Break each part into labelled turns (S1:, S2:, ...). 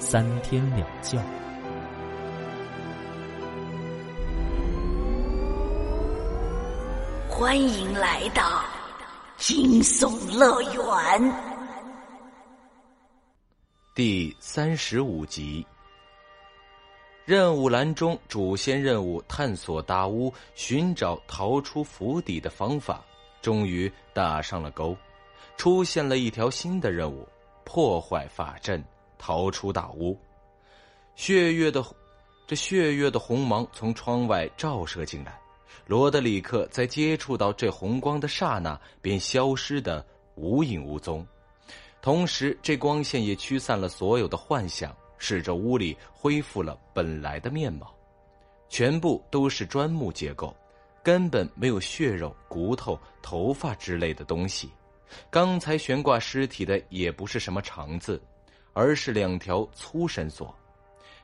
S1: 三天两觉。
S2: 欢迎来到惊悚乐园
S3: 第三十五集。任务栏中主线任务：探索大屋，寻找逃出府邸的方法。终于打上了钩，出现了一条新的任务：破坏法阵，逃出大屋。血月的这血月的红芒从窗外照射进来，罗德里克在接触到这红光的刹那便消失的无影无踪，同时这光线也驱散了所有的幻想。使这屋里恢复了本来的面貌，全部都是砖木结构，根本没有血肉、骨头、头发之类的东西。刚才悬挂尸体的也不是什么肠子，而是两条粗绳索。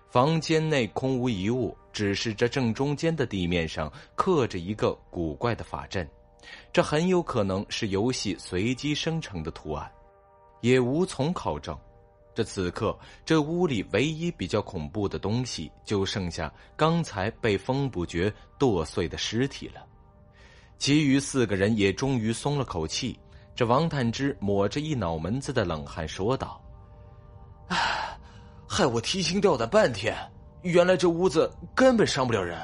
S3: 房间内空无一物，只是这正中间的地面上刻着一个古怪的法阵，这很有可能是游戏随机生成的图案，也无从考证。这此刻，这屋里唯一比较恐怖的东西，就剩下刚才被风不绝剁碎的尸体了。其余四个人也终于松了口气。这王探之抹着一脑门子的冷汗说道：“，
S4: 害我提心吊胆半天，原来这屋子根本伤不了人。”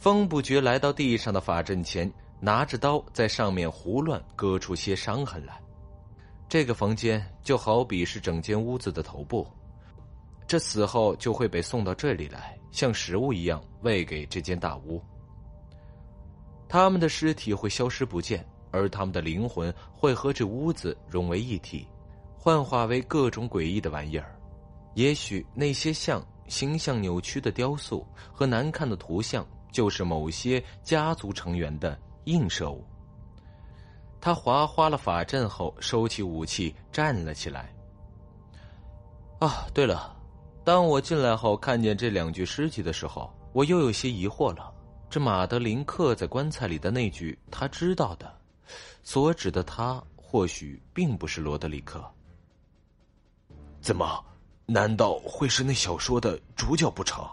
S3: 风不绝来到地上的法阵前，拿着刀在上面胡乱割出些伤痕来。这个房间就好比是整间屋子的头部，这死后就会被送到这里来，像食物一样喂给这间大屋。他们的尸体会消失不见，而他们的灵魂会和这屋子融为一体，幻化为各种诡异的玩意儿。也许那些像形象扭曲的雕塑和难看的图像，就是某些家族成员的映射物。他划花了法阵后，收起武器，站了起来。啊，对了，当我进来后看见这两具尸体的时候，我又有些疑惑了。这马德琳刻在棺材里的那句，他知道的，所指的他或许并不是罗德里克。
S4: 怎么？难道会是那小说的主角不成？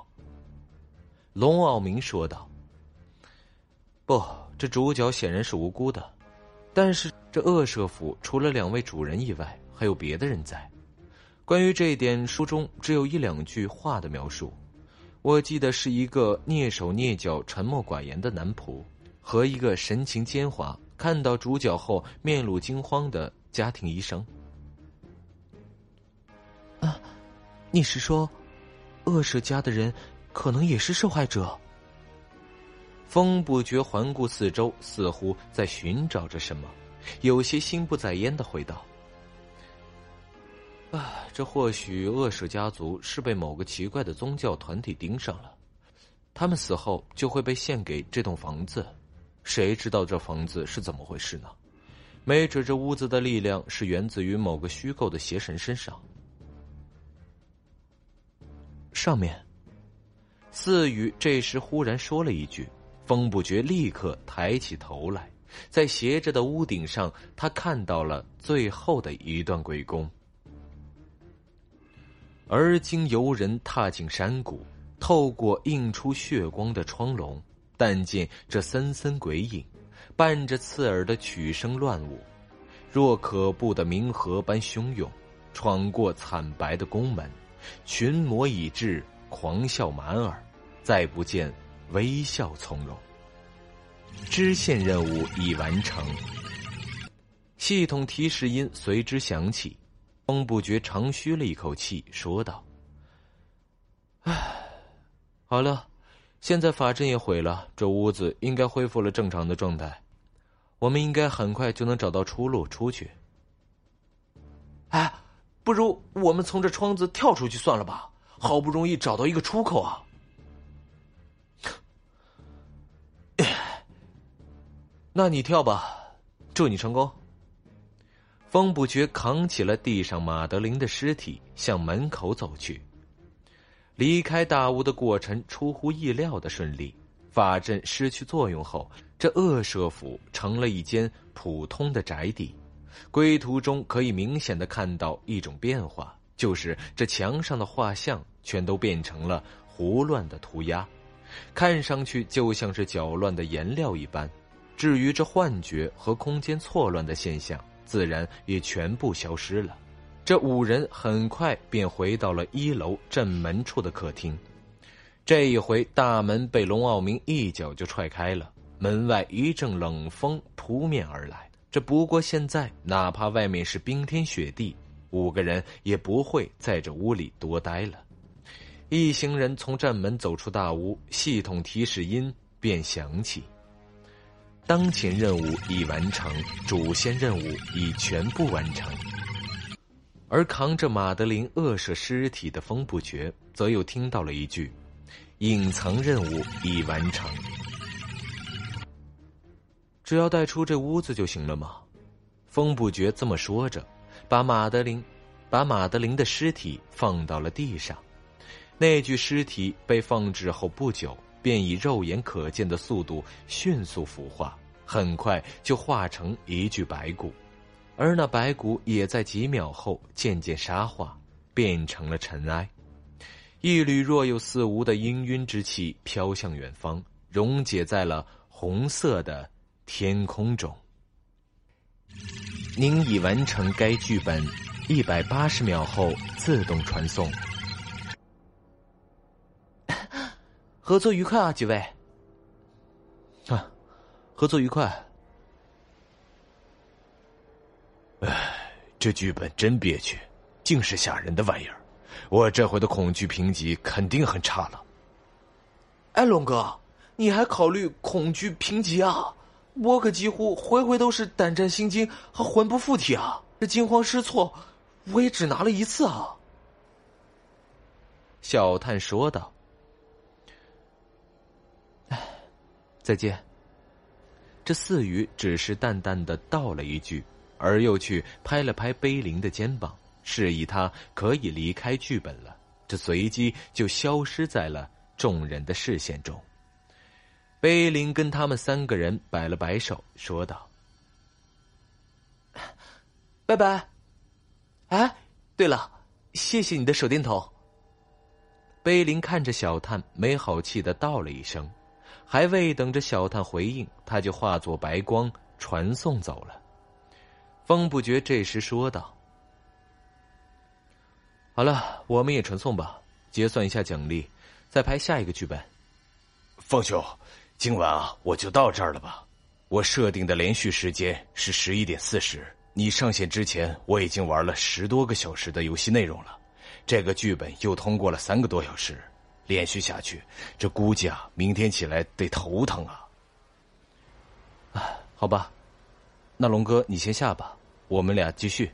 S3: 龙傲明说道。不，这主角显然是无辜的。但是这恶舍府除了两位主人以外，还有别的人在。关于这一点，书中只有一两句话的描述。我记得是一个蹑手蹑脚、沉默寡言的男仆，和一个神情奸猾、看到主角后面露惊慌的家庭医生。
S5: 你是说，恶舍家的人可能也是受害者？
S3: 风不觉环顾四周，似乎在寻找着什么，有些心不在焉的回道：“啊，这或许恶舍家族是被某个奇怪的宗教团体盯上了，他们死后就会被献给这栋房子。谁知道这房子是怎么回事呢？没准这屋子的力量是源自于某个虚构的邪神身上。”上面，四雨这时忽然说了一句。风不觉立刻抬起头来，在斜着的屋顶上，他看到了最后的一段鬼宫。而今游人踏进山谷，透过映出血光的窗笼，但见这森森鬼影，伴着刺耳的曲声乱舞，若可怖的冥河般汹涌，闯过惨白的宫门，群魔已至，狂笑满耳，再不见。微笑从容。支线任务已完成。系统提示音随之响起，风不觉长吁了一口气，说道：“唉，好了，现在法阵也毁了，这屋子应该恢复了正常的状态，我们应该很快就能找到出路出去。”
S5: 哎，
S4: 不如我们从这窗子跳出去算了吧，好不容易找到一个出口啊！
S3: 那你跳吧，祝你成功。风不觉扛起了地上马德琳的尸体，向门口走去。离开大屋的过程出乎意料的顺利。法阵失去作用后，这恶舍府成了一间普通的宅邸。归途中可以明显的看到一种变化，就是这墙上的画像全都变成了胡乱的涂鸦，看上去就像是搅乱的颜料一般。至于这幻觉和空间错乱的现象，自然也全部消失了。这五人很快便回到了一楼正门处的客厅。这一回，大门被龙傲明一脚就踹开了，门外一阵冷风扑面而来。这不过现在，哪怕外面是冰天雪地，五个人也不会在这屋里多待了。一行人从站门走出大屋，系统提示音便响起：“当前任务已完成，主线任务已全部完成。”而扛着马德琳恶舍尸体的风不绝，则又听到了一句。隐藏任务已完成，只要带出这屋子就行了吗？风不觉这么说着，把马德琳，把马德琳的尸体放到了地上。那具尸体被放置后不久，便以肉眼可见的速度迅速腐化，很快就化成一具白骨，而那白骨也在几秒后渐渐沙化，变成了尘埃。一缕若有似无的氤氲之气飘向远方，溶解在了红色的天空中。您已完成该剧本，一百八十秒后自动传送。
S5: 合作愉快啊，几位！
S3: 啊，合作愉快。
S4: 唉，这剧本真憋屈，竟是吓人的玩意儿。我这回的恐惧评级肯定很差了。
S5: 哎，龙哥，你还考虑恐惧评级啊？我可几乎回回都是胆战心惊和魂不附体啊！这惊慌失措，我也只拿了一次啊。
S3: 小探说道：“
S5: 哎，再见。”
S3: 这四语只是淡淡的道了一句，而又去拍了拍碑林的肩膀。示意他可以离开剧本了，这随即就消失在了众人的视线中。碑林跟他们三个人摆了摆手，说道：“
S5: 拜拜。”哎，对了，谢谢你的手电筒。
S3: 碑林看着小探，没好气的道了一声，还未等着小探回应，他就化作白光传送走了。风不觉这时说道。好了，我们也传送吧，结算一下奖励，再拍下一个剧本。
S4: 方兄，今晚啊，我就到这儿了吧。我设定的连续时间是十一点四十，你上线之前我已经玩了十多个小时的游戏内容了，这个剧本又通过了三个多小时，连续下去，这估计啊，明天起来得头疼啊。
S3: 啊，好吧，那龙哥你先下吧，我们俩继续。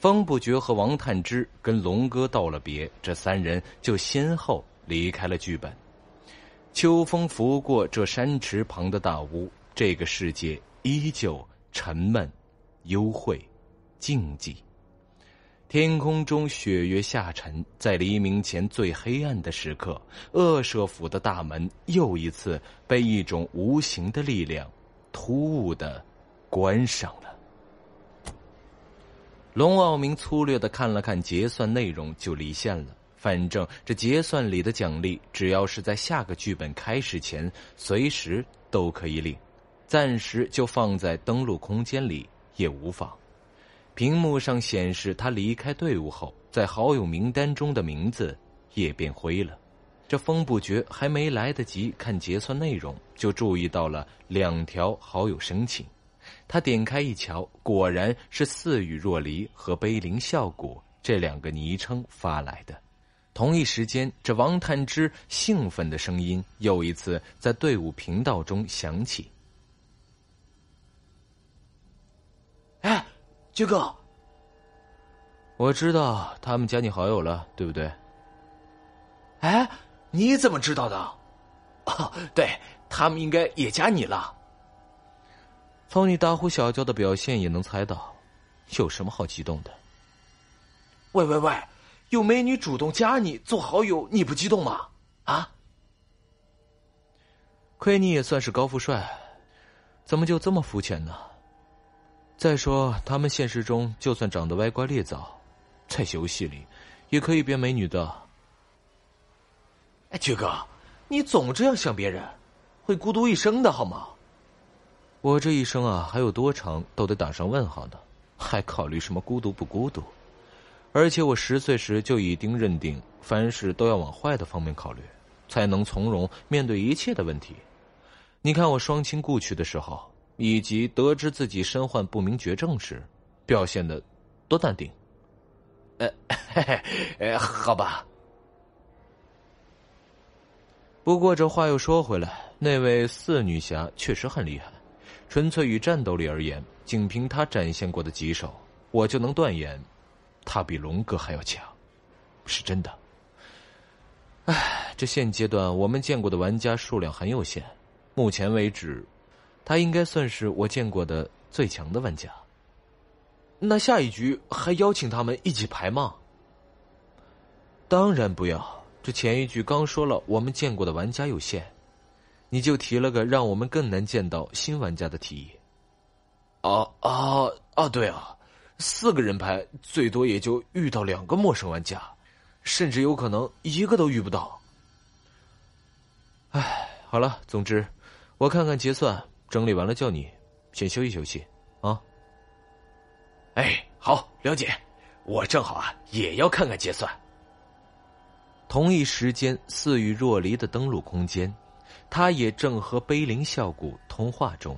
S3: 风不觉和王探之跟龙哥道了别，这三人就先后离开了剧本。秋风拂过这山池旁的大屋，这个世界依旧沉闷、幽晦、静寂。天空中雪月下沉，在黎明前最黑暗的时刻，恶舍府的大门又一次被一种无形的力量突兀的关上了。龙傲明粗略的看了看结算内容，就离线了。反正这结算里的奖励，只要是在下个剧本开始前，随时都可以领，暂时就放在登录空间里也无妨。屏幕上显示他离开队伍后，在好友名单中的名字也变灰了。这风不觉还没来得及看结算内容，就注意到了两条好友申请。他点开一瞧，果然是似雨若离和碑林效果这两个昵称发来的。同一时间，这王探之兴奋的声音又一次在队伍频道中响起：“
S5: 哎，军哥，
S3: 我知道他们加你好友了，对不对？
S5: 哎，你怎么知道的？哦，对他们应该也加你了。
S3: 从你大呼小叫的表现也能猜到，有什么好激动的？
S5: 喂喂喂，有美女主动加你做好友，你不激动吗？啊？
S3: 亏你也算是高富帅，怎么就这么肤浅呢？再说，他们现实中就算长得歪瓜裂枣，在游戏里也可以变美女的。
S5: 哎，菊哥，你总这样想别人，会孤独一生的好吗？
S3: 我这一生啊，还有多长都得打上问号呢，还考虑什么孤独不孤独？而且我十岁时就已经认定，凡事都要往坏的方面考虑，才能从容面对一切的问题。你看我双亲故去的时候。以及得知自己身患不明绝症时，表现的多淡定。
S5: 呃，嘿嘿，呃，好吧。
S3: 不过这话又说回来，那位四女侠确实很厉害。纯粹与战斗力而言，仅凭她展现过的几手，我就能断言，他比龙哥还要强，是真的。唉，这现阶段我们见过的玩家数量很有限，目前为止。他应该算是我见过的最强的玩家。
S5: 那下一局还邀请他们一起排吗？
S3: 当然不要。这前一局刚说了，我们见过的玩家有限，你就提了个让我们更难见到新玩家的提议。
S5: 啊啊啊，对啊，四个人排最多也就遇到两个陌生玩家，甚至有可能一个都遇不到。
S3: 唉，好了，总之，我看看结算。整理完了叫你，先休息休息，啊。
S5: 哎，好，了解。我正好啊，也要看看结算。
S3: 同一时间，似与若离的登录空间，他也正和碑林笑谷通话中。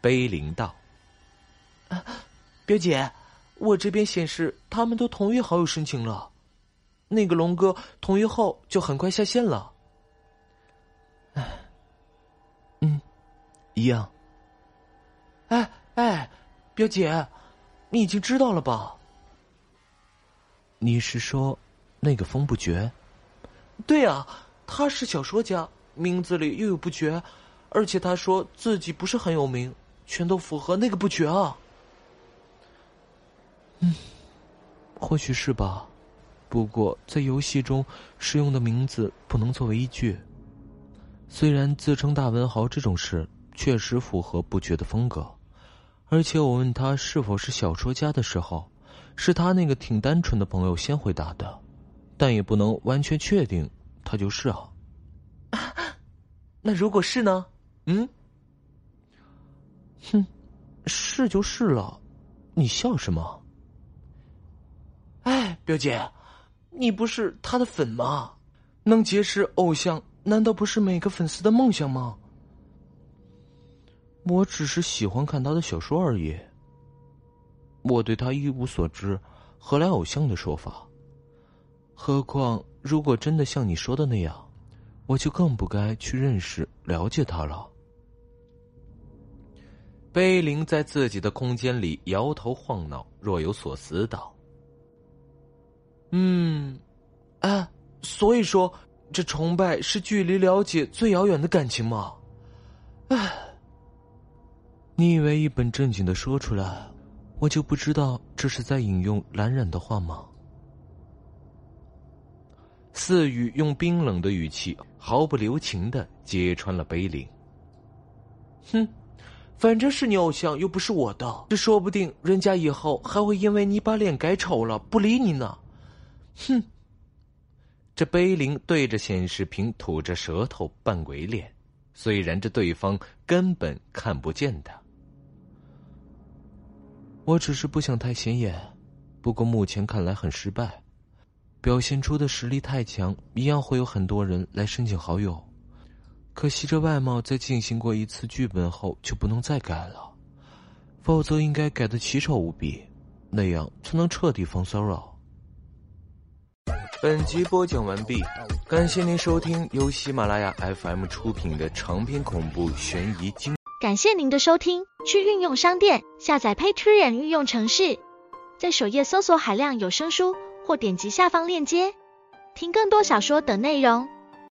S3: 碑林道：“
S6: 啊，表姐，我这边显示他们都同意好友申请了，那个龙哥同意后就很快下线了。”
S3: 嗯一样。
S6: 哎哎，表姐，你已经知道了吧？
S3: 你是说那个风不绝？
S6: 对啊，他是小说家，名字里又有不绝，而且他说自己不是很有名，全都符合那个不绝啊。
S3: 嗯，或许是吧。不过在游戏中使用的名字不能作为依据。虽然自称大文豪这种事。确实符合不觉的风格，而且我问他是否是小说家的时候，是他那个挺单纯的朋友先回答的，但也不能完全确定他就是啊。
S6: 那如果是呢？嗯？
S3: 哼，是就是了，你笑什么？
S6: 表姐，你不是他的粉吗？能结识偶像，难道不是每个粉丝的梦想吗？
S3: 我只是喜欢看他的小说而已。我对他一无所知，何来偶像的说法？何况，如果真的像你说的那样，我就更不该去认识、了解他了。碑林在自己的空间里摇头晃脑，若有所思道：“
S6: 嗯，啊，所以说，这崇拜是距离了解最遥远的感情吗？唉。”
S3: 你以为一本正经的说出来，我就不知道这是在引用蓝染的话吗？四雨用冰冷的语气，毫不留情的揭穿了碑林。
S6: 哼，反正是你偶像，又不是我的，这说不定人家以后还会因为你把脸改丑了不理你呢。哼！
S3: 这碑林对着显示屏吐着舌头扮鬼脸，虽然这对方根本看不见他。我只是不想太显眼，不过目前看来很失败，表现出的实力太强，一样会有很多人来申请好友。可惜这外貌在进行过一次剧本后就不能再改了，否则应该改的奇丑无比，那样才能彻底防骚扰。本集播讲完毕，感谢您收听由喜马拉雅 FM 出品的长篇恐怖悬疑惊。
S7: 感谢您的收听，去运用商店下载 Patreon 运用城市。在首页搜索海量有声书，或点击下方链接听更多小说等内容。